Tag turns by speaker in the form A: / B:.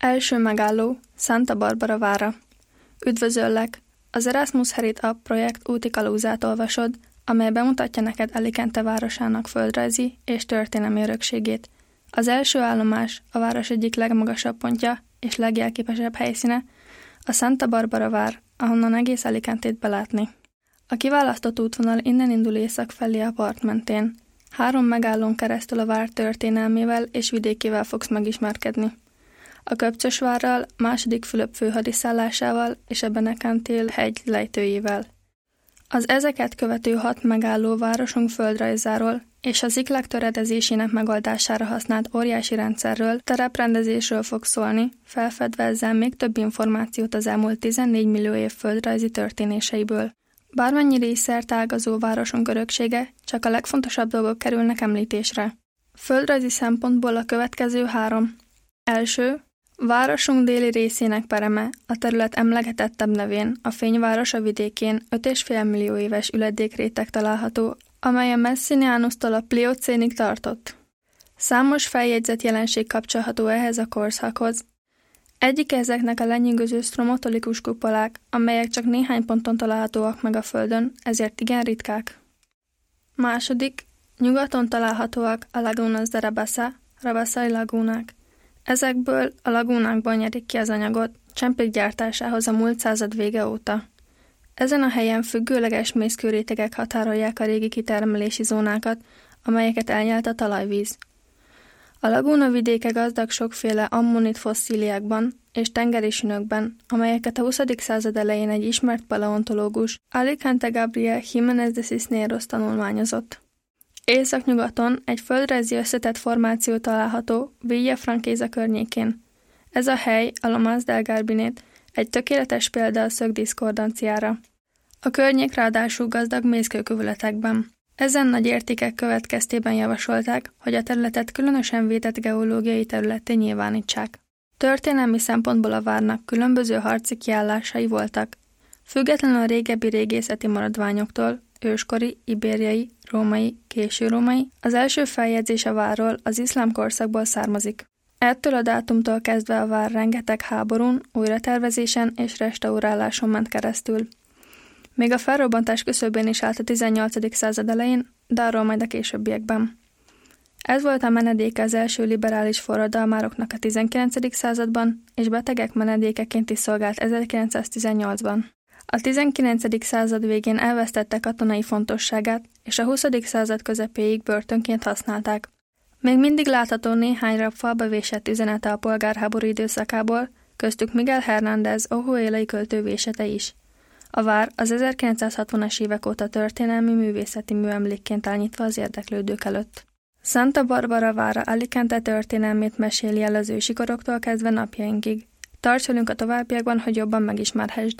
A: Első megálló Santa Barbara vára. Üdvözöllek! Az Erasmus Herit App projekt úti kalózát olvasod, amely bemutatja neked Alicante városának földrajzi és történelmi örökségét. Az első állomás, a város egyik legmagasabb pontja és legjelképesebb helyszíne, a Santa Barbara vár, ahonnan egész Alicantét belátni. A kiválasztott útvonal innen indul észak felé a part mentén. Három megállón keresztül a vár történelmével és vidékével fogsz megismerkedni. A Köpcsösvárral, második Fülöp főhadiszállásával és a Benekantél hegy lejtőjével. Az ezeket követő hat megálló városunk földrajzáról és az iklák töredezésének megoldására használt óriási rendszerről, tereprendezésről fog szólni, felfedve ezzel még több információt az elmúlt 14 millió év földrajzi történéseiből. Bármennyire is szertágazó városunk öröksége, csak a legfontosabb dolgok kerülnek említésre. Földrajzi szempontból a következő három. Első, Városunk déli részének pereme, a terület emlegetettebb nevén, a fényváros a vidékén 5,5 millió éves üledékréteg található, amely a Messinianusztól a Pliocénig tartott. Számos feljegyzett jelenség kapcsolható ehhez a korszakhoz. Egyik ezeknek a lenyűgöző stromotolikus kupolák, amelyek csak néhány ponton találhatóak meg a Földön, ezért igen ritkák. Második, nyugaton találhatóak a Lagunas de Rabasa, Rabasai lagúnák. Ezekből a lagúnákban nyerik ki az anyagot csempék gyártásához a múlt század vége óta. Ezen a helyen függőleges mészkőrétegek határolják a régi kitermelési zónákat, amelyeket elnyelt a talajvíz. A lagúna vidéke gazdag sokféle ammonit fosszíliákban és tengeri sünökben, amelyeket a 20. század elején egy ismert paleontológus, Alicante Gabriel Jiménez de Cisneros tanulmányozott. Északnyugaton egy földrajzi összetett formáció található Villa Frankéza környékén. Ez a hely, a Lomas del Garbinét, egy tökéletes példa a szögdiszkordanciára. A környék ráadásul gazdag mészkőkövületekben. Ezen nagy értékek következtében javasolták, hogy a területet különösen védett geológiai területté nyilvánítsák. Történelmi szempontból a várnak különböző harci kiállásai voltak. Függetlenül a régebbi régészeti maradványoktól, őskori, ibériai, római, késő római, az első feljegyzés a várról az iszlám korszakból származik. Ettől a dátumtól kezdve a vár rengeteg háborún, újratervezésen és restauráláson ment keresztül. Még a felrobbantás küszöbén is állt a 18. század elején, de arról majd a későbbiekben. Ez volt a menedéke az első liberális forradalmároknak a 19. században, és betegek menedékeként is szolgált 1918-ban. A 19. század végén elvesztette katonai fontosságát, és a 20. század közepéig börtönként használták. Még mindig látható néhány rab falba vésett üzenete a polgárháború időszakából, köztük Miguel Hernández ohuélai költő vésete is. A vár az 1960-as évek óta történelmi művészeti műemlékként áll nyitva az érdeklődők előtt. Santa Barbara vára Alicante történelmét meséli el az ősikoroktól kezdve napjainkig. Tarts a továbbiakban, hogy jobban megismerhessd!